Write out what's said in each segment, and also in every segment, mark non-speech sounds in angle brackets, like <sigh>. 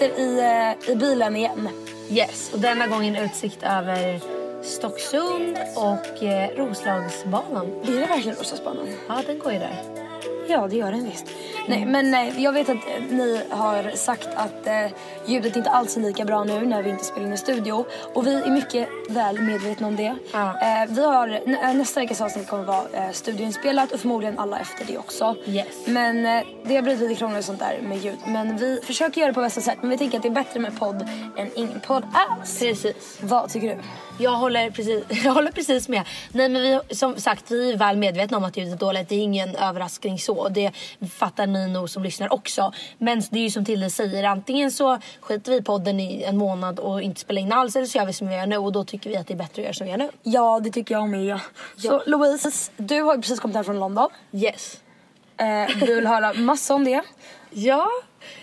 Sitter i, eh, i bilen igen. Yes, och denna gången utsikt över Stocksund och eh, Roslagsbanan. Är det verkligen Roslagsbanan? Ja, den går ju där. Ja, det gör den visst. Nej, men eh, jag vet att eh, ni har sagt att eh, ljudet inte alls är lika bra nu när vi inte spelar in i studio. Och vi är mycket väl medvetna om det. Ja. Eh, vi har, nä, eh, nästa veckas avsnitt kommer vara eh, studioinspelat och förmodligen alla efter det också. Yes. Men eh, det har blivit lite krångligt och sånt där med ljud. Men vi försöker göra det på bästa sätt. Men vi tänker att det är bättre med podd än ingen podd alls. Precis. Vad tycker du? Jag håller precis, <laughs> jag håller precis med. Nej men vi, som sagt, vi är väl medvetna om att ljudet är dåligt. Det är ingen överraskning så. Det fattar ni nog som lyssnar också. Men det är ju som Tilde säger, antingen så skiter vi i podden i en månad och inte spelar in alls. Eller så gör vi som vi gör nu och då tycker vi att det är bättre att göra som vi gör nu. Ja, det tycker jag med. Så Louise, du har ju precis kommit hem från London. Yes. Eh, du vill höra massa om det. Ja.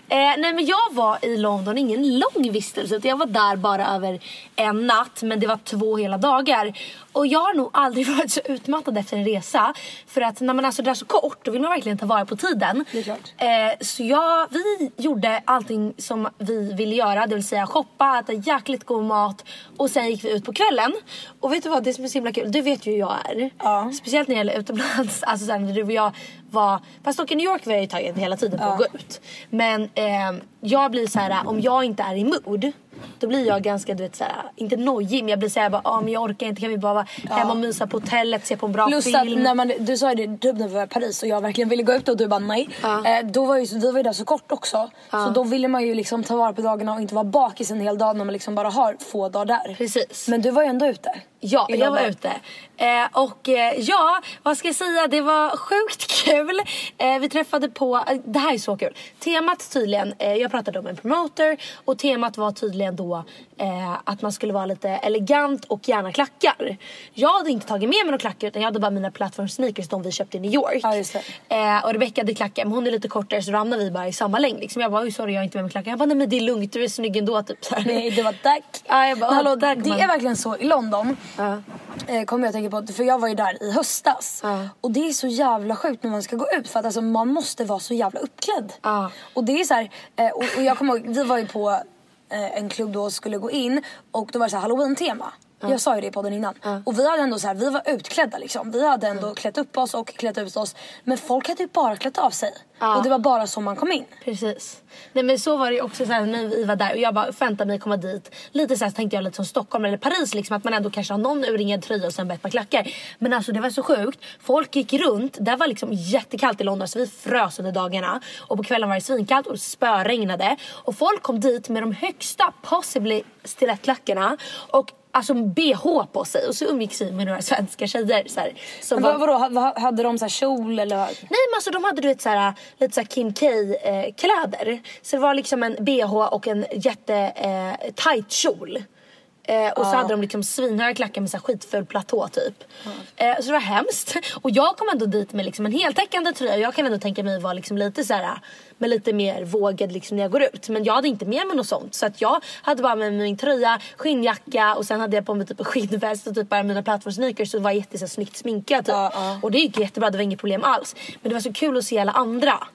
Eh, nej men jag var i London, ingen lång vistelse. utan Jag var där bara över en natt men det var två hela dagar. Och jag har nog aldrig <laughs> varit så utmattad efter en resa. För att när man är sådär så kort då vill man verkligen ta vara på tiden. Eh, så jag, vi gjorde allting som vi ville göra. Det vill säga shoppa, äta jäkligt god mat. Och sen gick vi ut på kvällen. Och vet du vad, det som är så himla kul, det vet ju hur jag är. Ja. Speciellt när det gäller utomlands. Alltså sen när du och jag var, fast dock i New York var jag ju tagen hela tiden på att gå ut. Men eh, jag blir så här, om jag inte är i mood. Då blir jag ganska, du vet såhär, inte nojig men jag blir såhär bara, ah, men jag orkar inte, kan vi bara vara hemma och mysa på hotellet, se på en bra Plus film. att när man, du sa ju det typ när vi var i Paris och jag verkligen ville gå ut och du bara nej. Ja. Eh, då var ju, vi var ju där så kort också. Så då ville man ju liksom ta vara på dagarna och inte vara bakis en hel dag när man liksom bara har få dagar där. Precis. Men du var ju ändå ute. Ja, I jag var London. ute. Eh, och eh, ja, vad ska jag säga? Det var sjukt <laughs> kul. Eh, vi träffade på, eh, det här är så kul. Temat tydligen, eh, jag pratade om en promoter och temat var tydligen då eh, att man skulle vara lite elegant och gärna klackar. Jag hade inte tagit med mig några klackar utan jag hade bara mina platform sneakers, de vi köpte i New York. Ja, det. Eh, och Rebecca hade klackar, men hon är lite kortare så ramlade vi bara i samma längd. Liksom. Jag bara, oj sorry jag har inte med mig klackar. Jag bara, nej men det är lugnt, du är snygg ändå. Typ, så här. Nej det var tack. <laughs> Ja, jag bara, hallå, "Åh, tack, det man." är verkligen så i London. Eh, kommer jag att tänka på. För jag var ju där i höstas. Ja. Och det är så jävla sjukt när man ska gå ut. För att alltså, man måste vara så jävla uppklädd. Ja. Och det är så här, eh, och, och jag kommer ihåg, vi var ju på Eh, en klubb då skulle gå in. Och då var det så här halloween-tema. Jag sa ju det i podden innan. Och vi hade ändå så här, vi var utklädda liksom. Vi hade ändå klätt upp oss och klätt ut oss. Men folk hade ju bara klätt av sig. Och det var bara så man kom in. Precis. Nej men så var det ju också så här, när vi var där och jag bara förväntade mig att komma dit. Lite så här tänkte jag lite som Stockholm eller Paris liksom att man ändå kanske har någon urringad tröja och sen ett par klackar. Men alltså det var så sjukt. Folk gick runt, det var liksom jättekallt i London så vi frös under dagarna. Och på kvällen var det svinkallt och spöregnade. Och folk kom dit med de högsta possibly stilettklackarna. Och alltså bh på sig och så umgicks vi med några svenska tjejer. Så här, som Men var- vad, vadå, ha- hade de så här kjol eller? Nej men alltså de hade du vet såhär, lite såhär Kim K eh, kläder. Så det var liksom en bh och en jätte eh, tight kjol. Eh, och så hade de liksom svinhöga klackar med så här skitfull platå typ. Eh, så det var hemskt. <laughs> Och jag kom ändå dit med liksom en heltäckande tröja. Jag kan ändå tänka mig vara liksom lite så här med lite mer vågad liksom när jag går ut. Men jag hade inte med mig något sånt. Så att jag hade bara med mig min tröja, skinnjacka och sen hade jag på mig typ en skinnväst och typ bara mina plattformsneakers. Så det var jätte så här, snyggt sminkad typ. Och det gick jättebra, det var inget problem alls. Men det var så kul att se alla andra.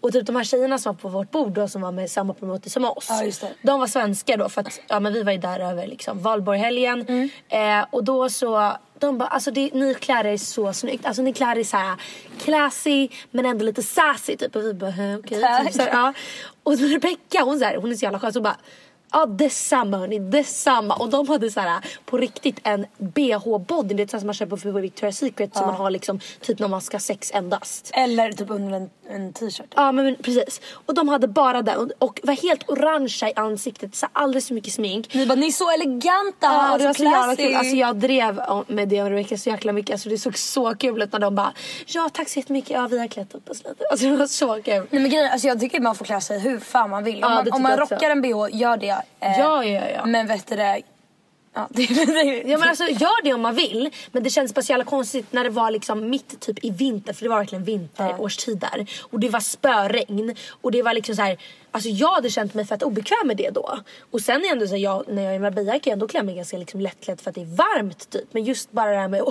Och typ de här tjejerna som var på vårt bord då som var med samma promoter som oss. Ja, just det. De var svenska då för att ja, men vi var ju där över liksom Valborghelgen. Mm. Eh, och då så, de bara alltså det, ni klär er så snyggt. Alltså ni klär er så här classy men ändå lite sassy typ. Och vi bara "Hä, okej. Tack. Typ, ja. Och Rebecca hon, så här, hon är så jävla skön så hon bara Ja detsamma hörni, detsamma. Och de hade så här på riktigt en bh-body. Det är så som man köper på Victoria's Secret som man har liksom typ när man ska sex endast. Eller typ under en, en t-shirt. Ja men precis. Och de hade bara det och, och var helt orangea i ansiktet. Så alldeles för mycket smink. Ni bara, ni är så eleganta! Ja, det var så jävla kul. Alltså jag drev med det och Rebecca så jäkla mycket. Alltså det såg så kul ut när de bara Ja tack så jättemycket. Ja vi har klätt upp oss lite. Alltså det var så kul. Nej men grejen, alltså jag tycker man får klä sig hur fan man vill. Ja, om det man, om man rockar en bh, gör det. Eh, Ja, ja, ja. Men vet du det... Ja, det, det, Ja men alltså gör det om man vill. Men det känns bara så jävla konstigt när det var liksom mitt typ i vinter. För det var verkligen vinterårstid där. Och det var spöregn. Och det var liksom så här. Alltså jag hade känt mig fett obekväm med det då. Och sen är ändå så jag, när jag är i Marbella kan jag ändå klä mig ganska liksom lättklädd för att det är varmt typ. Men just bara det här med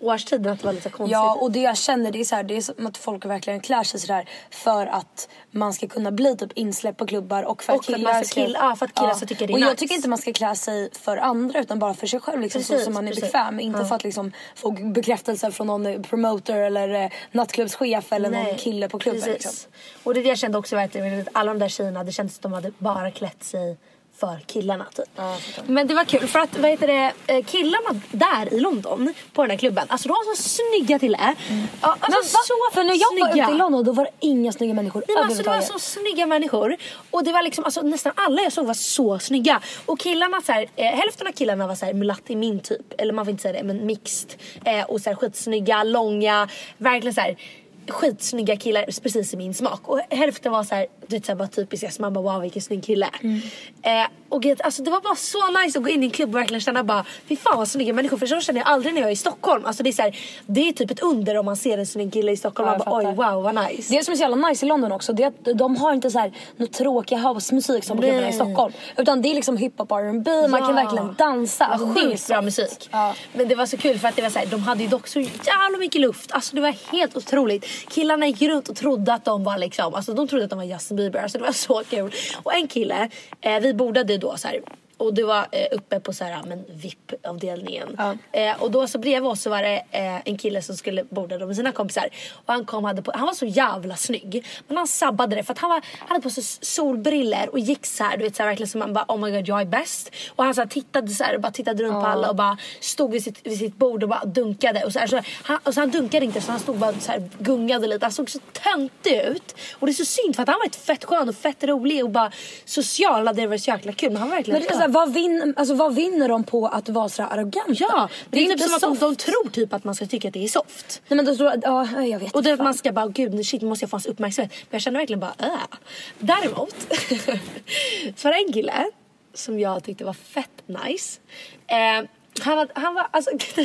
årstiden att det var lite konstigt. Ja och det jag känner det är, så här, det är som att folk verkligen klär sig sådär för att man ska kunna bli typ insläppt på klubbar och för Och att killar ska kill- ja, för att killar ska tycka det är Och jag nice. tycker inte man ska klä sig för andra utan bara för sig själv liksom, så Precis, som man är precis. bekväm. Inte Ja. för att liksom få bekräftelse från någon promoter eller eh, nattklubbschef eller någon kille på klubben. Liksom. Och det är det jag kände också verkligen. att Alla de där tjejerna, det kändes som att de hade bara klätt sig för killarna typ. Men det var kul för att vad heter det, eh, killarna där i London på den här klubben, alltså de var så snygga till det. Ja, alltså Men så För när jag var snygga. ute i London då var det inga snygga människor Nej, men alltså, det var så snygga människor. Och det var liksom, alltså, nästan alla jag såg var så snygga. Och killarna, så här, eh, hälften av killarna var så här, mulatt i min typ. Eller man får inte säga det, men mixed. Eh, och så här, skitsnygga, långa, verkligen så här skitsnygga killar precis i min smak. Och hälften var så här, du vet, så här bara typiska så man bara wow vilken snygg kille. Eh, och gud, alltså, det var bara så nice att gå in i en klubb och verkligen känna bara fy fan vad snygga människor. För så känner jag aldrig när jag är i Stockholm. Alltså, det, är så här, det är typ ett under om man ser en snygg kille i Stockholm. Ja, man bara oj wow vad nice. Det som är så jävla nice i London också det är att de har inte så här något tråkiga housemusik som på klubbarna i Stockholm. Utan det är liksom hiphop R&B, man kan Ja. verkligen dansa. Sjukt bra musik. Ja. Men det var så kul för att det var så här, de hade ju dock så jävla mycket luft. Alltså det var helt otroligt. Killarna gick runt och trodde att de var liksom, alltså de trodde att de var Justin Bieber. Alltså det var så kul. Och en kille, eh, vi bordade då så här. Och det var eh, uppe på så här, men VIP-avdelningen. Ja. Eh, och då så bredvid oss så var det eh, en kille som skulle borda med sina kompisar. Och han kom hade på, han var så jävla snygg. Men han sabbade det för att han, var, han hade på sig solbriller och gick så här, du vet så här, verkligen som man bara oh my god jag är bäst. Och han så här, tittade så här och bara tittade runt på alla och bara stod vid sitt, vid sitt bord och bara dunkade. Och så, här, så han, och så han dunkade inte så han stod bara så här gungade lite. Han såg så töntig ut. Och det är så synd för att han var ett fett skön och fett rolig och bara social. Det varit så jäkla kul. Men han var verkligen Men här, vad, vin, alltså, vad vinner de på att vara så arroganta? Ja, det är, typ inte som att de, soft. de tror typ att man ska tycka att det är soft. Nej men då tror ja jag vet Och det att man ska bara, gud shit nu måste jag få hans uppmärksamhet. Men jag känner verkligen bara, äh. Däremot så var det en kille som jag tyckte var fett nice. Eh, han, hade, han var alltså, <laughs>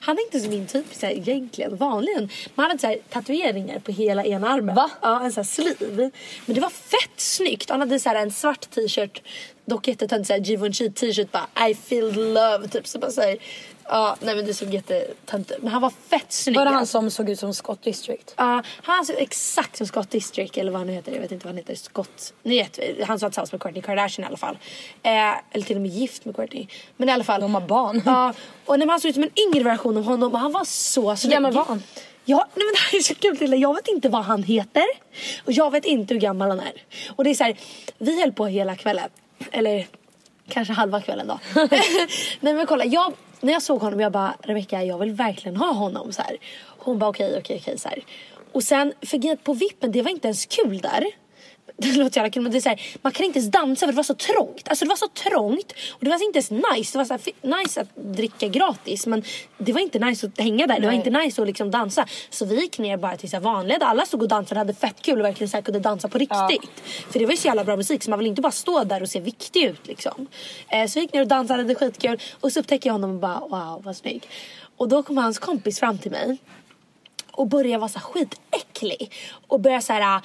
han är inte som min typ så här, egentligen vanligen. Men han hade så här, tatueringar på hela ena armen. Va? Ja, en sån här sleeve. Men det var fett snyggt. Han hade så här, en svart t-shirt, dock jättetöntig såhär Givenchy t-shirt bara I feel love typ. Så bara såhär, ja nej men det såg jättetöntigt. Men han var fett snygg. Var det han som såg ut som Scott District? Ja, han ser exakt som Scott District eller vad han nu heter. Jag vet inte vad han heter. Scott. Ni vet, han som var tillsammans med Kourtney Kardashian i alla fall. Eh, eller till och med gift med Kourtney. Men i alla fall. De har barn. Ja, och nej, men han såg ut som en yngre version av honom och han var så snygg. gammal var han? Ja, nej men det här är så kul Lilla. Jag vet inte vad han heter. Och jag vet inte hur gammal han är. Och det är så här, vi höll på hela kvällen. Eller kanske halva kvällen då. <laughs> nej men kolla, jag, när jag såg honom jag bara Rebecca jag vill verkligen ha honom så här. Hon bara okej okej okej så här. Och sen, för på vippen det var inte ens kul där. <laughs> det låter jävla kul men det är så här, man kan inte ens dansa för det var så trångt. Alltså det var så trångt och det var inte ens nice. Det var så här, nice att dricka gratis men det var inte nice att hänga där. Det var inte nice att liksom dansa. Så vi gick ner bara till så här vanliga där alla stod och dansade hade fett kul och verkligen så här kunde dansa på riktigt. För det var ju så jävla bra musik så man vill inte bara stå där och se viktig ut liksom. Eh, så vi gick ner och dansade, hade skitkul och så upptäcker jag honom och bara wow vad snygg. Och då kom hans kompis fram till mig och börjar vara så här skitäcklig och börjar så här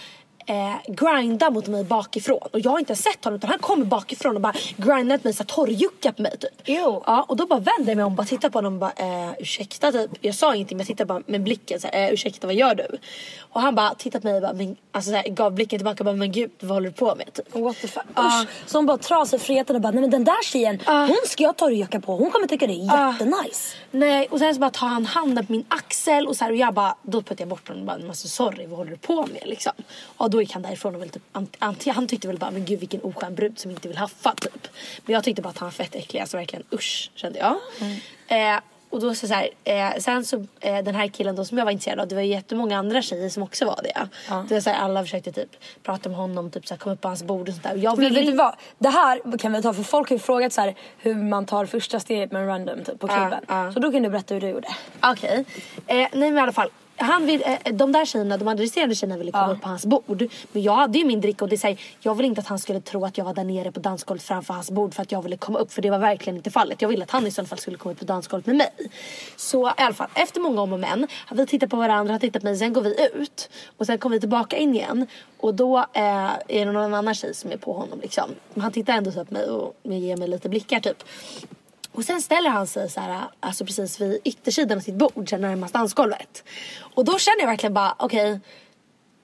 eh, grinda mot mig bakifrån och jag har inte sett honom utan han kommer bakifrån och bara grindar mot mig så torrjuckar på mig typ. Jo. Ja och då bara vänder jag mig om och bara tittar på honom och bara eh, ursäkta typ. Jag sa ingenting men jag tittade bara med blicken så här, eh, ursäkta vad gör du? Och han bara tittade på mig och bara, men, alltså, så här, gav blicken tillbaka och bara men gud vad håller du på med? Typ. What the fuck? Usch. Så hon bara trasig friheten och bara nej men den där tjejen hon ska jag torrjacka på. Hon kommer tycka det är jättenice. Nej och sen så bara tar han handen på min axel och så här, och jag bara då puttade jag bort honom och bara alltså, sorry vad håller du på med liksom. Och då gick han därifrån och väl typ, han, tyckte väl bara men gud vilken oskön brud som inte vill haffa typ. Men jag tyckte bara att han var fett äcklig alltså verkligen usch kände jag. Eh, och då så, så här, eh, sen så eh, den här killen då som jag var intresserad av det var ju jättemånga andra tjejer som också var det. Det var så här, alla försökte typ prata med honom typ så här, komma upp på hans bord och sånt där. Och Jag Men vet du vad? Det här kan vi ta för folk har ju frågat så här, hur man tar första steget med en random typ, på Ja, klubben. ja. Så då kan du berätta hur du gjorde. Okej. Eh, nej men i alla fall. Han vill, eh, de där tjejerna, de adresserade tjejerna ville komma Ja. upp på hans bord. Men jag hade ju min dricka och det säger, jag ville inte att han skulle tro att jag var där nere på dansgolvet framför hans bord för att jag ville komma upp. För det var verkligen inte fallet. Jag ville att han i så fall skulle komma upp på dansgolvet med mig. Så i alla fall, efter många om och men. Vi tittar på varandra, han tittar på mig, sen går vi ut. Och sen kommer vi tillbaka in igen. Och då eh, är det någon annan tjej som är på honom liksom. Men han tittar ändå så på mig och ger mig lite blickar typ. Och sen ställer han sig så här, alltså precis vid yttersidan av sitt bord, så närmast dansgolvet. Och då känner jag verkligen bara, okej,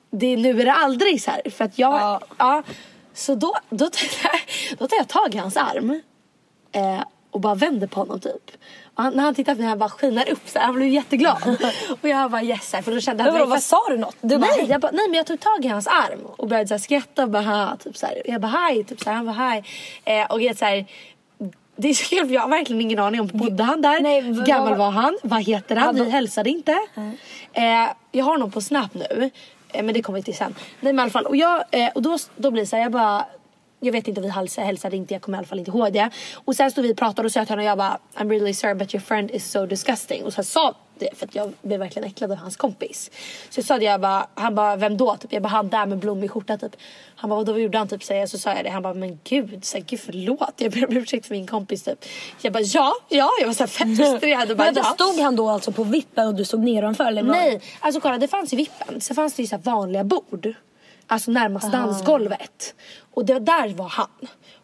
det, nu är det aldrig så här. För att jag, ja. Ja. så då, då, tar jag, <laughs> då tar jag tag i hans arm eh, och bara vänder på honom typ. Och han, när han tittar på mig han bara skiner upp så här, han blev jätteglad. <laughs> och jag bara yes, här, för då kände Men han vadå, vad sa du något? Du bara, nej, jag bara, nej men jag tog tag i hans arm och började så här skratta och bara ha, typ så här. Jag bara hej, typ så här, han bara hej. Eh, och jag så här, det är så kul för jag har verkligen ingen aning om bodde han där? Nej, vad- gammal var han? Vad heter han? Vi hälsade inte. Eh, jag har honom på snap nu. Eh, men det kommer vi till sen. Nej men i alla fall. Och, jag, eh, och då, då blir det så här, jag bara jag vet inte om vi hälsade, inte, jag kommer i alla fall inte ihåg det. Och sen stod vi och pratade och sa till honom och jag bara I'm really sorry but your friend is so disgusting. Och så sa det för jag blev verkligen äcklad av hans kompis. Så jag sa det, jag bara, han bara vem då? Typ, jag bara han där med blommig skjorta typ. Han bara vadå vad gjorde han? Typ, jag, så sa jag det. Han bara men gud, så här, gud förlåt. Jag ber om ursäkt för min kompis typ. Jag bara ja, ja. Jag var så här fett frustrerad och bara Men ja. stod han då alltså på vippen och du stod nedanför eller? Nej, alltså kolla det fanns ju vippen. Sen fanns det ju så här vanliga bord. Alltså närmast dansgolvet. Och det, där var han.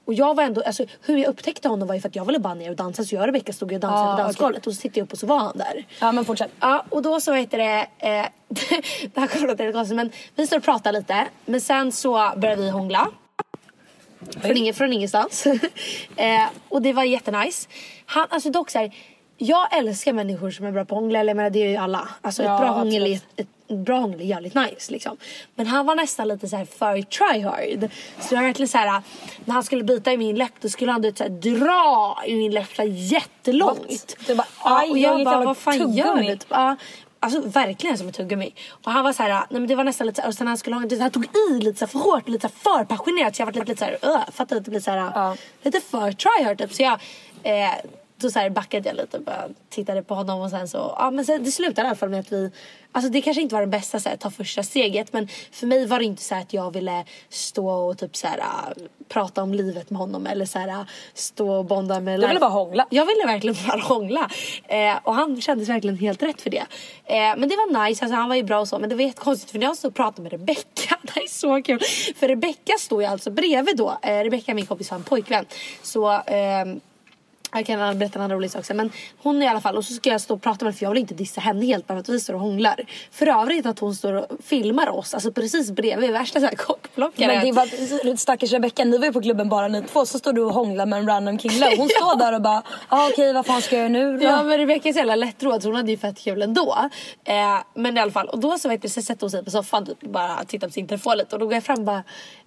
Och jag var ändå, alltså hur jag upptäckte honom var ju för att jag ville bara ner och dansa. Så jag och Rebecca stod ju och dansade Ja, på dansgolvet. Och så tittade jag upp och så var han där. Ja men fortsätt. Ja och då så heter det, eh, <laughs> det här kommer låta lite konstigt men vi står och pratar lite. Men sen så börjar vi hångla. Från, ingen, från ingenstans. <laughs> eh, och det var jättenice. Han, alltså dock så här, jag älskar människor som är bra på att hångla, eller jag menar det är ju alla. Alltså Ja, ett bra hångel är ett, ett bra hångel är jävligt nice liksom. Men han var nästan lite så här för try hard. Så var verkligen så här när han skulle bita i min läpp då skulle han du så här, dra i min läpp så här, jättelångt. Du bara, ja, och jag jag bara vad fan gör du? Typ, ja, Alltså verkligen som ett tuggummi. Och han var så här, nej men det var nästan lite så här, och sen han skulle vet, han tog i lite för hårt, lite för passionerat så jag var lite, lite så här, uh, fattar att det blir så här, Ja. lite för try hard typ. Så jag, eh, då så här backade jag lite och bara tittade på honom och sen så, ja men sen, det slutade i alla fall med att vi, alltså det kanske inte var det bästa så här, ta första steget men för mig var det inte så att jag ville stå och typ så här äh, prata om livet med honom eller så här äh, stå och bonda med Du ville bara hångla. jag ville verkligen <laughs> bara hångla. Eh, och han kändes verkligen helt rätt för det. Eh, men det var nice, alltså, han var ju bra och så. Men det var jättekonstigt för när jag stod och pratade med Rebecca, <laughs> det här är så kul. För Rebecca stod ju alltså bredvid då. Eh, Rebecca min kompis har en pojkvän. Så ehm, jag kan berätta en annan rolig sak sen. Men hon i alla fall, och så ska jag stå och prata med henne för jag vill inte dissa henne helt bara för att vi står och hånglar. För övrigt att hon står och filmar oss, alltså precis bredvid, värsta såhär kockblockare. Men det var stackars Rebecca, ni var ju på klubben bara ni två så står du och hånglar med en random kille och hon <laughs> står där och bara ah, okej vad fan ska jag göra nu då? Ja men Rebecca är så jävla lättroad så hon hade ju fett kul ändå. Eh, men i alla fall, och då så, vet du, så sätter hon sig på soffan typ, bara tittar på sin telefon lite och då går jag fram och bara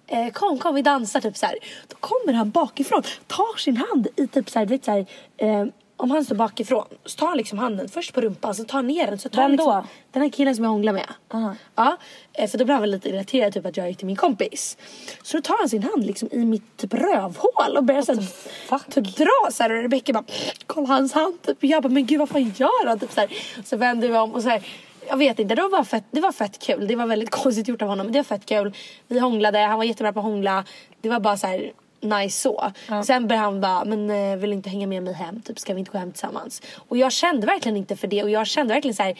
eh, kom kom vi dansar typ så här. Då kommer han bakifrån, tar sin hand i typ så här, vet så här, eh, om han står bakifrån så tar han liksom handen först på rumpan så tar han ner den. Så tar Vem han liksom, då? Den här killen som jag hånglar med. Aha. Ja, eh, för då blev han väl lite irriterad typ att jag gick till min kompis. Så då tar han sin hand liksom i mitt typ rövhål och börjar så här, fuck? typ dra så här och Rebecka bara kolla hans hand typ. Och jag bara men gud vad fan gör han? Typ så, här. så vänder vi om och så här. Jag vet inte, det var, fett, det var fett kul. Det var väldigt <laughs> konstigt gjort av honom men det var fett kul. Vi hånglade, han var jättebra på att hångla. Det var bara så här nice så. Sen började han bara, men eh, vill inte hänga med mig hem? Typ ska vi inte gå hem tillsammans? Och jag kände verkligen inte för det och jag kände verkligen så här.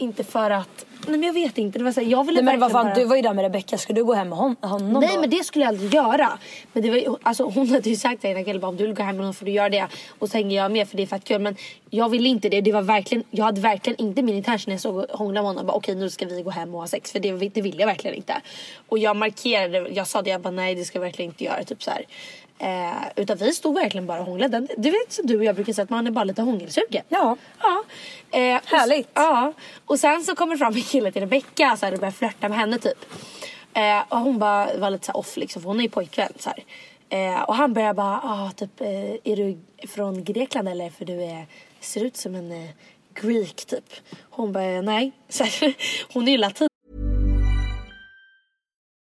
Inte för att, nej men jag vet inte. Det var så här, jag ville Nej men vad fan, bara... du var ju där med Rebecca. Ska du gå hem med hon, honom Nej då? men det skulle jag aldrig göra. Men det var, ju- alltså, hon hade ju sagt till ena killen bara, om du vill gå hem med någon får du göra det. Och så hänger jag med för det är fett kul. Men jag ville inte det. det var verkligen, jag hade verkligen inte min intention när jag såg och hånglade med honom. Bara, Okej nu ska vi gå hem och ha sex. För det, det ville jag verkligen inte. Och jag markerade, jag sa det, jag bara nej det ska jag verkligen inte göra. Typ så här. Eh, utan vi stod verkligen bara och hånglade. Du vet som du och jag brukar säga att man är bara lite hångelsugen. Ja. Ja. Eh, och Härligt. Ja. Och sen så kommer det fram en kille till Rebecca så här, och börjar flörta med henne typ. Eh, och hon bara var lite så off liksom för hon är ju pojkvän så. Eh, och han börjar bara, ah, typ, eh, är du från Grekland eller? För du är, ser ut som en eh, greek typ. Hon bara, nej. <laughs> Så här, hon är ju latin.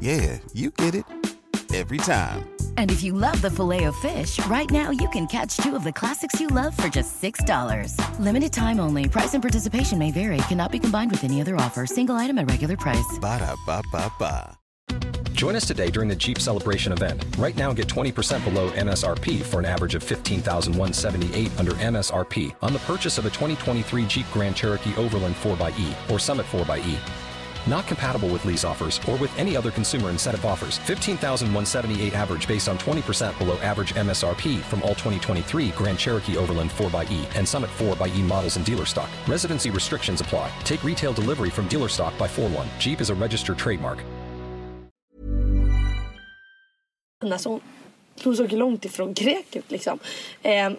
Yeah, you get it. Every time. And if you love the filet of fish, right now you can catch two of the classics you love for just $6. Limited time only. Price and participation may vary. Cannot be combined with any other offer. Single item at regular price. Ba-da-ba-ba-ba. Join us today during the Jeep Celebration event. Right now, get 20% below MSRP for an average of 15178 under MSRP on the purchase of a 2023 Jeep Grand Cherokee Overland 4xE or Summit 4xE. Not compatible with lease offers or with any other consumer incentive offers. 15,178 average based on 20% below average MSRP from all 2023 Grand Cherokee Overland 4xE and Summit 4xE models in dealer stock. Residency restrictions apply. Take retail delivery from dealer stock by 4 1. Jeep is a registered trademark. Hon, hon såg långt ifrån grek ut liksom. Eh,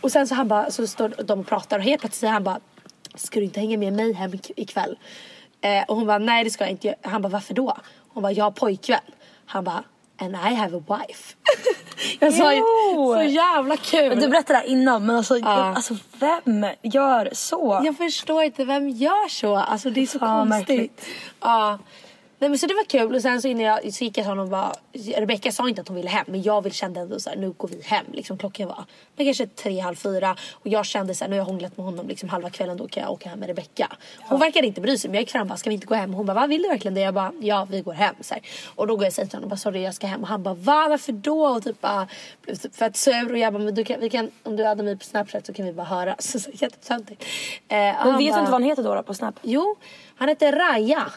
och sen så han bara, så står de och pratar och helt plötsligt säger han bara Ska du inte hänga med mig hem ikväll? Eh, och hon bara nej det ska jag inte göra. Han bara varför då? Hon bara jag har pojkvän. Han bara and I have a wife. <laughs> jag sa ju Jo! så jävla kul. Du berättade det här innan men alltså, Ja. alltså vem gör så? Jag förstår inte vem gör så. Alltså det är så Fan, konstigt. märkligt. Ja. Nej men så det var kul och sen så innan jag så gick jag till honom och bara Rebecca sa inte att hon ville hem men jag vill kände ändå så här, nu går vi hem liksom klockan var men kanske tre, halv fyra och jag kände så här, nu har jag hånglat med honom liksom halva kvällen då kan jag åka hem med Rebecca. Hon verkade inte bry sig men jag gick fram och bara ska vi inte gå hem? Hon bara vad vill du verkligen det? Jag bara ja vi går hem så här. Och då går jag och säger till honom bara sorry jag ska hem och han bara va varför då? Och typ bara blev typ fett sur och jag bara men du kan, vi kan om du hade mig på snapchat så kan vi bara höras. Så, <laughs> så jättetöntigt. Eh, men vet du inte vad han heter då, då på Snap? Jo han heter Raja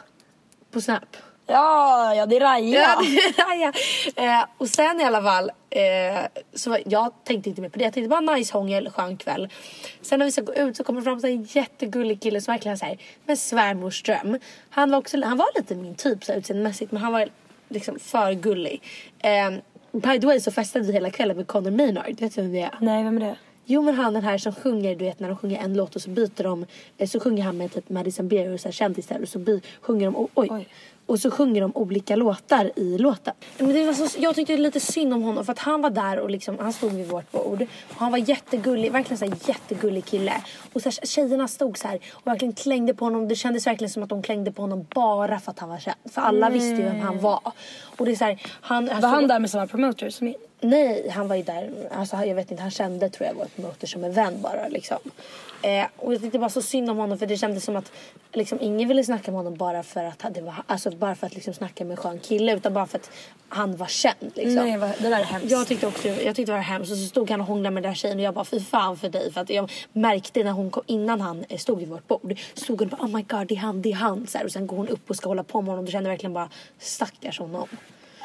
på snap. Ja, ja det är Raja. Ja, det är Raja. Eh, och sen i alla fall, eh, så jag tänkte inte mer på det. Jag tänkte bara nice hångel, skön kväll. Sen när vi ska gå ut så kommer det fram så här en jättegullig kille som verkligen säger med svärmors dröm. Han var också, han var lite min typ så här, utseendemässigt men han var liksom för gullig. Eh, by the way så festade vi hela kvällen med Conor Maynard. Vet du vem det är? Nej, vem är det? Jo men han den här som sjunger, du vet när de sjunger en låt och så byter de, eh, så sjunger han med typ Madison Beer och så här kändisar och så by, sjunger de, och, oj. Oj. Och så sjunger de olika låtar i låten. Men det var så, jag tyckte lite synd om honom för att han var där och liksom, han stod vid vårt bord. Och han var jättegullig, verkligen så här jättegullig kille. Och så här, tjejerna stod så här och verkligen klängde på honom. Det kändes verkligen som att de klängde på honom bara för att han var känd. För alla visste ju vem han var. Och det är så här, han, Var han där med samma promoter som er? Nej, han var ju där. Alltså, jag vet inte, han kände tror jag vår promoter som en vän bara liksom. Eh, och jag tyckte bara så synd om honom för det kändes som att liksom, ingen ville snacka med honom bara för att det var, alltså bara för att liksom, snacka med en skön kille utan bara för att han var känd liksom. Nej, det där är hemskt. Jag tyckte också jag tyckte det var hemskt och så stod han och hånglade med den där tjejen och jag bara fy fan för dig för att jag märkte när hon kom, innan han eh, stod vid vårt bord stod hon och bara oh my god det är han, det är han så här, och sen går hon upp och ska hålla på med honom och då kände jag verkligen bara stackars honom.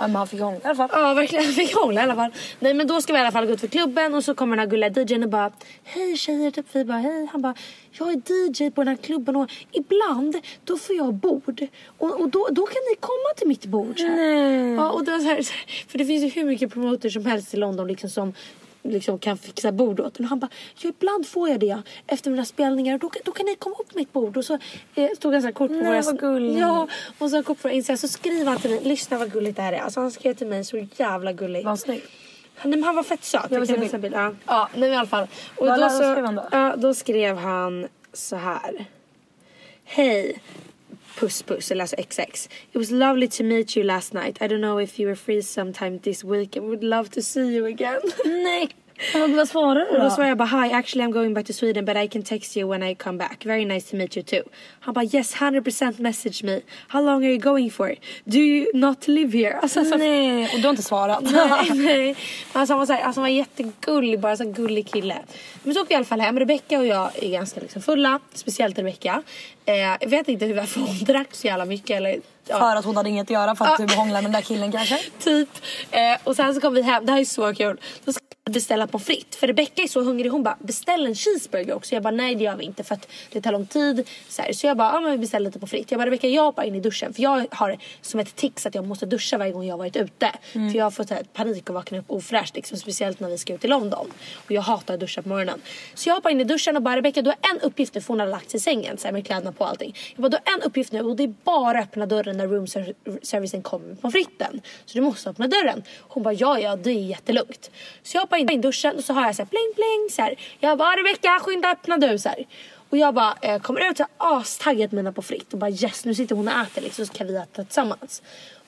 Ja, men han fick hångla i alla fall. Ja verkligen, jag fick hångla i alla fall. Nej men då ska vi i alla fall gå ut för klubben och så kommer den här gulliga DJn och bara Hej tjejer, typ vi bara hej. Han bara Jag är DJ på den här klubben och ibland då får jag bord. Och, och då, då kan ni komma till mitt bord. Så här. Ja, och det var så här, så här, för det finns ju hur mycket promoters som helst i London liksom som liksom kan fixa bord åt en. Och han bara, ja ibland får jag det efter mina spelningar. Då, då kan ni komma upp mitt bord. Och så eh, stod han så kort på Nej, våra... vad gulligt. Ja, och så kort på våra Instagram. Så skriver han till mig, lyssna vad gulligt det här är. Alltså han skrev till mig så jävla gulligt. Var han snygg? Han, men han var fett söt. Jag vill se bild. Ja, ja nej, i alla fall. Och Vad- då, vad så, skrev han då? Ja, då skrev han så här. Hej. Puss puss, eller alltså XX. It was lovely to meet you last night. I don't know if you were free sometime this week. I would love to see you again. <laughs> Nej. Vad, vad svarar du Och då då? svarade jag bara hi actually I'm going back to Sweden but I can text you when I come back. Very nice to meet you too. Han bara yes 100% message me. How long are you going for? Do you not live here? Alltså, alltså, Nej, och du har inte svarat. <laughs> Nej, nej. Alltså, han var, så här, alltså, han var jättegullig, bara så här gullig kille. Men så åker vi i alla fall hem. Rebecca och jag är ganska liksom, fulla. Speciellt Rebecca. Eh, jag vet inte hur varför hon drack så jävla mycket. Eller, ja. För att hon hade inget att göra för att du hånglade med den där killen kanske? <laughs> Typ. Eh, och sen så kom vi hem, det här är så kul. Beställa pommes frites. För Rebecca är så hungrig, hon bara beställ en cheeseburger också. Jag bara nej det gör vi inte för att det tar lång tid. Så, här, så jag bara ja men vi beställer lite pommes frites. Jag bara Rebecca jag hoppar in i duschen för jag har som ett tics att jag måste duscha varje gång jag varit ute. För jag har fått här, panik och vakna upp ofräscht liksom, speciellt när vi ska ut i London. Och jag hatar att duscha på morgonen. Så jag hoppar in i duschen och bara Rebecca du har en uppgift nu för hon har lagt sig i sängen så här, med kläderna på och allting. Jag bara du har en uppgift nu och det är bara att öppna dörren när room ser- servicen kommer pommes fritesen. Så du måste öppna dörren. Hon bara ja ja det är jättelugnt. Så jag hoppar in i duschen och så har jag så här pling pling så här. Jag bara ah, Rebecka skynda öppna du så här. Och jag bara eh, kommer ut så här astaggad med mina pommes frites och bara yes nu sitter hon och äter liksom så kan vi äta tillsammans.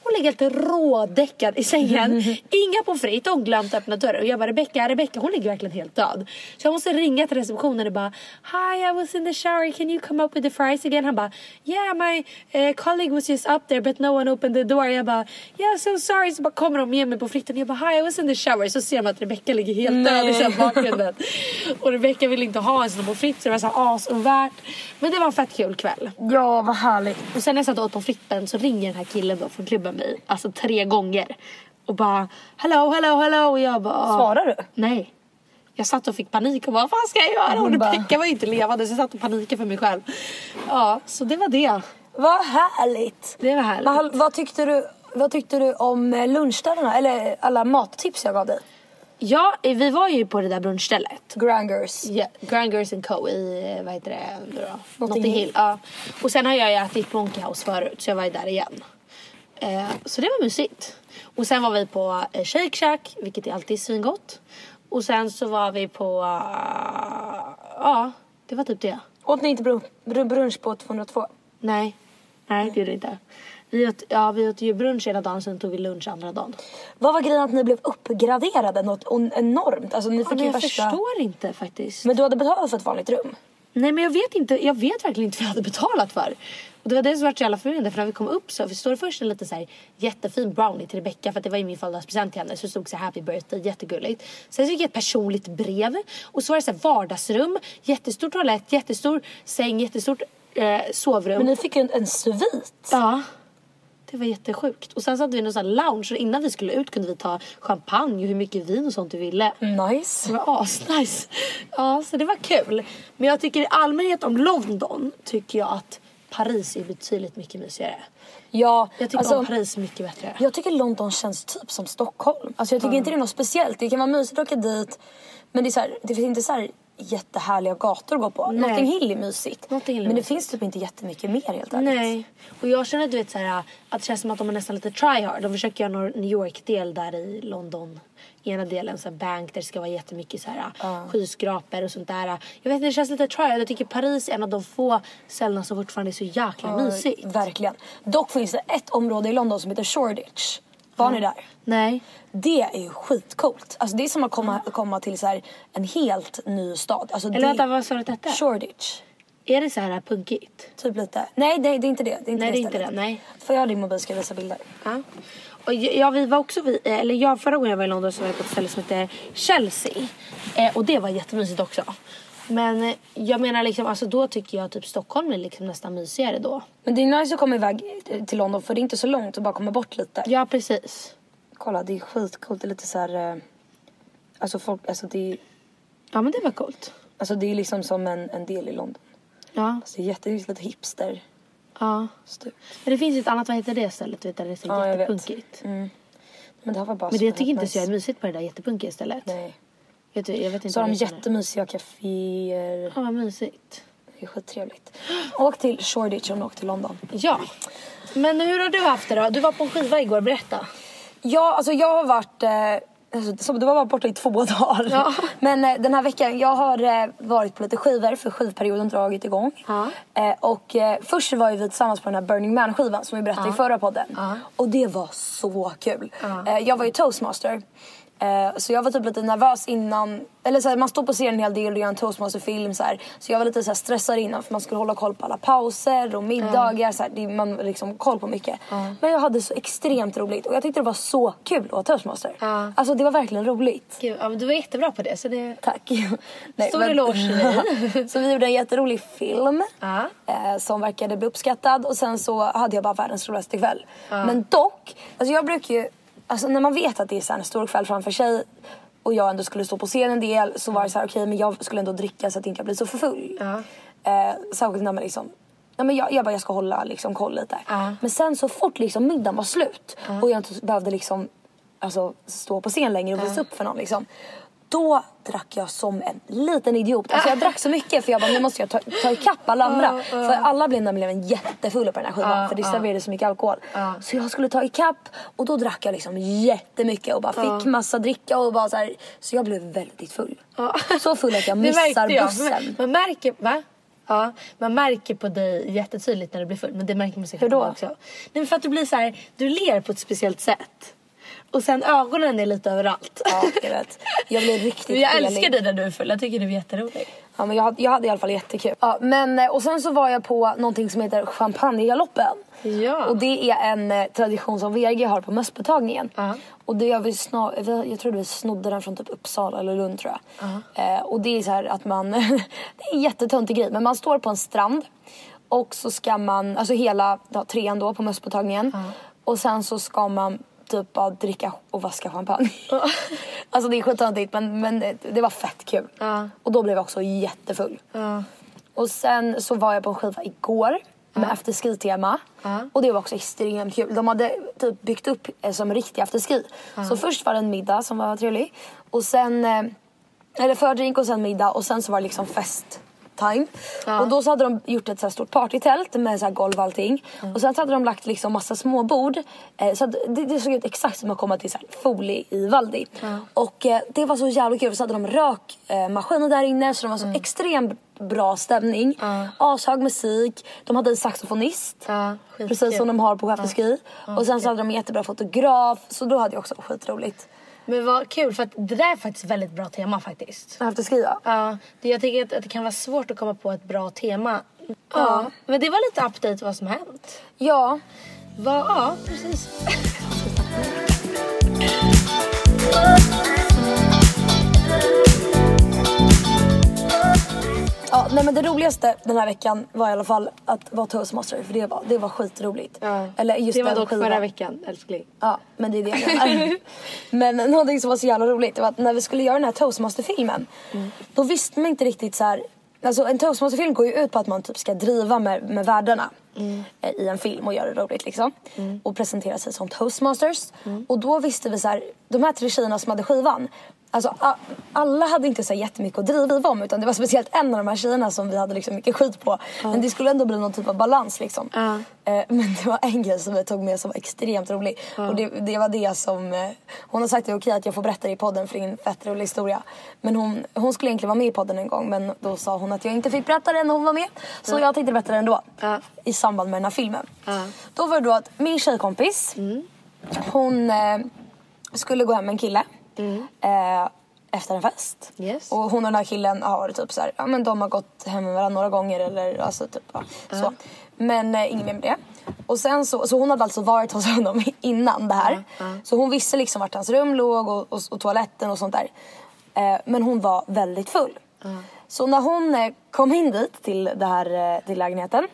Hon ligger helt rådäckad i sängen. <laughs> Inga pommes frites och glömt öppna dörren. Och jag bara Rebecca, Rebecca hon ligger verkligen helt död. Så jag måste ringa till receptionen och bara Hi I was in the shower can you come up with the fries again? Han bara Yeah my eh, colleague was just up there but no one opened the door. Jag bara Yeah so sorry. Så bara kommer de med mig på fritten. Jag bara Hi I was in the shower. Så ser man att Rebecca ligger helt död i bakgrunden. och Rebecca vill inte ha en sån pommes frites så det var så asovärt. Men det var en fett kul kväll. Ja, vad härligt. Och sen när jag satt och åt pommes fritesen så ringer den här killen då från klubben mig. Alltså tre gånger. Och bara hello, hello, hello. Och jag bara... Svarar du? Nej. Jag satt och fick panik och bara vad fan ska jag göra? Och Hon bara- Rebecca var ju inte levande så jag satt och panikade för mig själv. Ja, så det var det. Vad härligt. Det var härligt. Hall- vad, tyckte du, vad tyckte du om eh, lunchställena? Eller alla mattips jag gav dig? Ja, eh, vi var ju på det där brunchstället. Grangers. Ja, Grand Girls and Co i, eh, vad heter det Notting Hill. Hill. Ja. Och sen har jag ju ätit Monkey House förut så jag var ju där igen. Eh, så det var mysigt. Och sen var vi på eh, Shake Shack, vilket är alltid svingott. Och sen så var vi på, ah, ja det var typ det. Åt ni inte brun- brun- brunch på 202? Nej, nej det gjorde det inte. Vi åt, ja, vi åt ju brunch ena dagen, sen tog vi lunch andra dagen. Vad var grejen att ni blev uppgraderade något on- enormt? Alltså ni Ja, fick men ju jag värsta... förstår inte faktiskt. Men du hade betalat för ett vanligt rum? Nej men jag vet inte, jag vet verkligen inte vad jag hade betalat för. Och det var det som var så jävla förvirrande för när vi kom upp så står det först en lite så här jättefin brownie till Rebecca för att det var ju min födelsedagspresent till henne så det stod så här happy birthday, jättegulligt. Sen så fick jag ett personligt brev och så var det så här vardagsrum, jättestor toalett, jättestor säng, jättestort eh, sovrum. Men ni fick en, en svit. Ja. Det var jättesjukt. Och sen satt vi i någon sån lounge och innan vi skulle ut kunde vi ta champagne och hur mycket vin och sånt vi ville. Nice. Det var asnice. Ja, så det var kul. Men jag tycker i allmänhet om London tycker jag att Paris är betydligt mycket mysigare. Ja, Jag tycker alltså, om Paris mycket bättre. Jag tycker London känns typ som Stockholm. Alltså jag tycker inte det är något speciellt. Det kan vara mysigt att åka dit. Men det, är så här, det finns inte så här jättehärliga gator att gå på. Nej. Notting Hill är mysigt. Notting Hill är men det mysigt. finns typ inte jättemycket mer helt ärligt. Nej. Och jag känner du vet så här, att det känns som att de är nästan lite try hard. De försöker göra någon New York-del där i London. Ena delen så här bank där det ska vara jättemycket så här skyskrapor och sånt där. Jag vet inte, det känns lite try hard. Jag tycker Paris är en av de få ställena som fortfarande är så jäkla mysigt. Verkligen. Dock finns det ett område i London som heter Shoreditch. Var ni där? Nej. Det är ju skitcoolt. Alltså det är som att komma, komma till så här en helt ny stad. Alltså Eller det... vänta, vad sa du att det hette? Shoreditch. Är det så här punkigt? Typ lite. Nej, nej det är inte det. Det är inte Nej, det, det är inte stället. det, nej. Får jag ha din mobil ska jag visa bilder. Ja. Och jag- ja, vi var också, vi, eller jag, förra gången jag var i London så var jag på ett ställe som heter Chelsea. Eh, och det var jättemysigt också. Men eh, jag menar liksom, alltså då tycker jag typ Stockholm är liksom nästan mysigare då. Men det är nice att komma iväg till London för det är inte så långt att bara komma bort lite. Ja, precis. Kolla det är skitcoolt. Det är lite så här. eh, Alltså folk, alltså det är, Ja, men det var coolt. alltså det är liksom som en, en del i London. Ja, Alltså det är jätte, lite hipster. ja. Stup. Men det finns ju ett annat, vad heter det stället? Du vet, där det är så Ja, jag vet. jättepunkigt. Men det här var bara Men det, jag tycker inte nice. så jag är mysigt på det där jättepunkiga stället. Nej. Vet du, jag vet inte Så har de jättemysiga kaféer. Ja, vad mysigt. Det är skittrevligt. Åk till Shoreditch om du åker till London. Ja. Men hur har du haft det då? Du var på en skiva igår, berätta. Ja, alltså jag har varit... Eh, alltså, som- du var bara borta i två <laughs> dagar. Ja. Men eh, den här veckan, jag har eh, varit på lite skivor för skivperioden dragit igång. Ja. Eh, och först var ju vi tillsammans på den här Burning Man-skivan som vi berättade i förra podden. Och det var så kul. Jag var ju toastmaster. Eh, så jag var typ lite nervös innan. Eller så här, man står på scen en hel del och gör en toastmasterfilm. Så, här, så jag var lite så här, stressad innan för man skulle hålla koll på alla pauser och middagar. Så här, det, man liksom koll på mycket. Men jag hade så extremt roligt och jag tyckte det var så kul att vara toastmaster. Ja. Alltså det var verkligen roligt. Gud, ja, men du var jättebra på det. Så det... Tack. <laughs> Stor eloge till <laughs> så vi gjorde en jätterolig film Ja. eh, som verkade bli uppskattad och sen så hade jag bara världens roligaste kväll. Men dock, alltså jag brukar ju, alltså när man vet att det är så en stor kväll framför sig och jag ändå skulle stå på scen en del så var det så här okej men jag skulle ändå dricka så att inte jag blir så för full. Ja. Eh, särskilt när man liksom Nej, men jag, jag bara jag ska hålla liksom, koll lite. Ja. Men sen så fort liksom, middagen var slut och jag inte behövde liksom, alltså, stå på scen längre och visa upp för någon. Liksom, då drack jag som en liten idiot. Alltså jag drack så mycket för jag bara nu måste jag ta, ta ikapp alla andra. För alla blev nämligen jättefulla på den här skivan för det serverades så mycket alkohol. Så jag skulle ta ikapp och då drack jag liksom jättemycket och bara fick massa dricka och bara så här. Så jag blev väldigt full. Så full att jag <laughs> missar jag. bussen. Man märker, va? Ja, man märker på dig jättetydligt när du blir full. Men det märker man säkert Hur då? också. Nej, men för att du blir så här, du ler på ett speciellt sätt. Och sen ögonen är lite överallt. Ja, jag <laughs> vet. Jag blir riktigt Men jag älskar dig när du är full. Jag tycker du är jätterolig. Ja, men jag, hade, jag hade i alla fall jättekul. Ja, men, eh, och sen så var jag på någonting som heter Champagnegaloppen. Ja. Och det är en eh, tradition som VG har på mösspåtagningen. Ja. Och det är vi snar, vi- jag tror vi snodde den från typ Uppsala eller Lund tror jag. Eh, och det är så här att man, <laughs> det är en jättetöntig grej men man står på en strand. Och så ska man, alltså hela ja, trean då på mösspåtagningen. Och sen så ska man typ bara dricka och vaska champagne. <laughs> alltså det är skittöntigt men, men det, var fett kul. Ja. Och då blev jag också jättefull. Ja. Och sen så var jag på en skiva igår med afterski-tema. Och det var också extremt kul. De hade typ byggt upp eh, som riktig afterski. Så först var det en middag som var trevlig. Och sen, eh, eller fördrink och sen middag och sen så var det liksom fest. Time. Och då så hade de gjort ett så stort partytält med så golv och allting. Och sen så hade de lagt liksom massa små bord. Eh, så det, det såg ut exakt som att komma till så Foley i Valdi. Och eh, det var så jävla kul. Så hade de rökmaskiner eh, där inne så det var så extremt bra stämning. Ashög musik. De hade en saxofonist. Ja, precis som de har på Afterski. Och sen så hade de en jättebra fotograf. Så då hade jag också skitroligt. Men vad kul för att det där är faktiskt väldigt bra tema faktiskt. Afterski ja. Ja, det, jag tycker att, att det kan vara svårt att komma på ett bra tema. Ja. Men det var lite update vad som hänt. Ja. Vad, ja, precis. <laughs> Ja, nej men det roligaste den här veckan var i alla fall att vara toastmaster för det var, det var skitroligt. Eller just det var dock skivan. förra veckan, älskling. Ja, men det är det jag menar. <laughs> men någonting som var så jävla roligt var att när vi skulle göra den här toastmaster-filmen då visste man inte riktigt så här. Alltså en toastmaster-film går ju ut på att man typ ska driva med, med värdena eh, i en film och göra det roligt liksom. Och presentera sig som toastmasters. Och då visste vi så här, de här tre tjejerna som hade skivan Alltså, alla hade inte så jättemycket att driva om utan det var speciellt en av de här tjejerna som vi hade liksom mycket skit på. Men det skulle ändå bli någon typ av balans liksom. Ja. Eh, men det var en grej som vi tog med som var extremt rolig. Och det, det var det som... Eh, hon har sagt att det är okej att jag får berätta det i podden för det är en fett rolig historia. Men hon, hon skulle egentligen vara med i podden en gång men då sa hon att jag inte fick berätta det när hon var med. Så jag tänkte berätta det ändå. Ja. I samband med den här filmen. Ja. Då var det då att min tjejkompis hon eh, skulle gå hem med en kille. Eh, efter en fest. Yes. Och hon och den här killen har typ så här, ja men de har gått hem med varandra några gånger eller alltså typ ja, så. Men eh, inget mer med det. Och sen så, så hon hade alltså varit hos <laughs> honom innan det här. Så hon visste liksom vart hans rum låg och, och, och toaletten och sånt där. Eh, men hon var väldigt full. Så när hon eh, kom in dit till, det här, eh, till lägenheten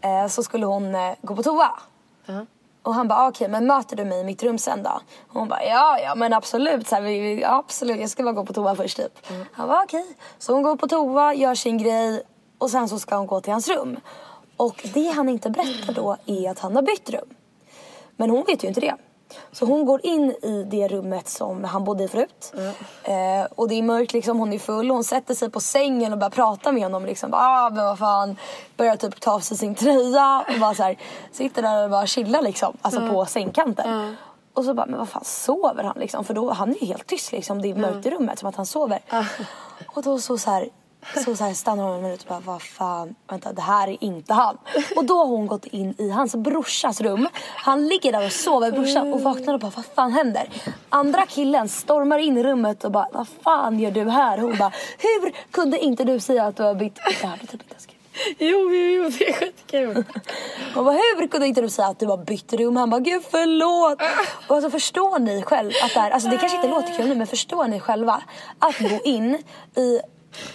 eh, så skulle hon gå på toa. Och han bara, okej men möter du mig i mitt rum sen då? Och hon bara, ja ja men absolut, så här, vi, vi, absolut jag ska bara gå på toa först typ. Han bara okej. Så hon går på toa, gör sin grej och sen så ska hon gå till hans rum. Och det han inte berättar då är att han har bytt rum. Men hon vet ju inte det. Så hon går in i det rummet som han bodde i förut. Eh, och det är mörkt liksom, hon är full. Hon sätter sig på sängen och börjar prata med honom. Liksom, ah, men vad fan. Börjar typ ta av sig sin tröja och bara så här, sitter där och bara chillar liksom. Alltså på sängkanten. Och så bara, men vad fan sover han liksom? För då, han är ju helt tyst liksom. Det är mörkt i rummet som att han sover. Och då så, så här så, så här stannar hon en minut och bara, vad fan, vänta det här är inte han. Och då har hon gått in i hans brorsas rum. Han ligger där och sover, brorsan, och vaknar och bara, vad fan händer? Andra killen stormar in i rummet och bara, vad fan gör du här? Hon bara, hur kunde inte du säga att du har bytt? Det här blir typ inte. Jo, jo, jo, det är skitkul. Hon bara, hur kunde inte du säga att du har bytt rum? Han bara, gud förlåt. Och alltså förstår ni själv att det här, alltså det kanske inte låter kul nu men förstår ni själva att gå in i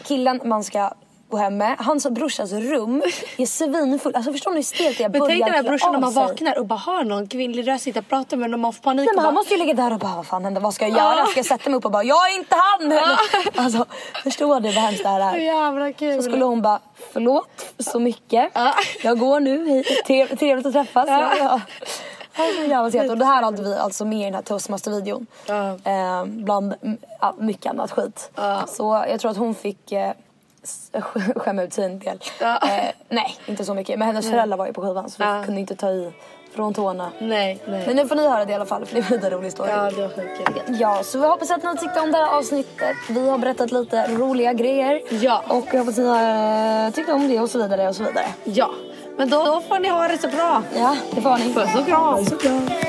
killen man ska gå hem med, hans brorsas rum är svinfull. Alltså förstår ni hur stelt det är? Men tänk den här brorsan när man vaknar och bara har någon kvinnlig röst sitta och prata med honom och får panik. Nej, och men han bara, måste ju ligga där och bara, vad fan händer? Vad ska jag göra? Ska jag sätta mig upp och bara, jag är inte han! <laughs> Alltså, förstår du vad hemskt det här Så är? jävla kul. Så skulle hon bara, förlåt så mycket. Ja. Jag går nu hit. Trev- Trevligt att träffas. Ja. Ja. Jävla sent. Och det här hade vi alltså med i den här toastmaster-videon. Eh, bland ja, mycket annat skit. Så jag tror att hon fick eh, <laughs> skämma ut sig en del. Eh, nej, inte så mycket. Men hennes föräldrar var ju på skivan så vi kunde inte ta i från tårna. Nej, nej. Men nu får ni höra det i alla fall för det var en rolig historia. Ja, det var skitkul. Ja, så vi hoppas att ni tyckte om det här avsnittet. Vi har berättat lite roliga grejer. Ja. Och jag hoppas att ni har eh, tyckt om det och så vidare och så vidare. Ja, men då, då får ni ha det så bra. Ja, det får ni. Puss och kram. Puss och kram.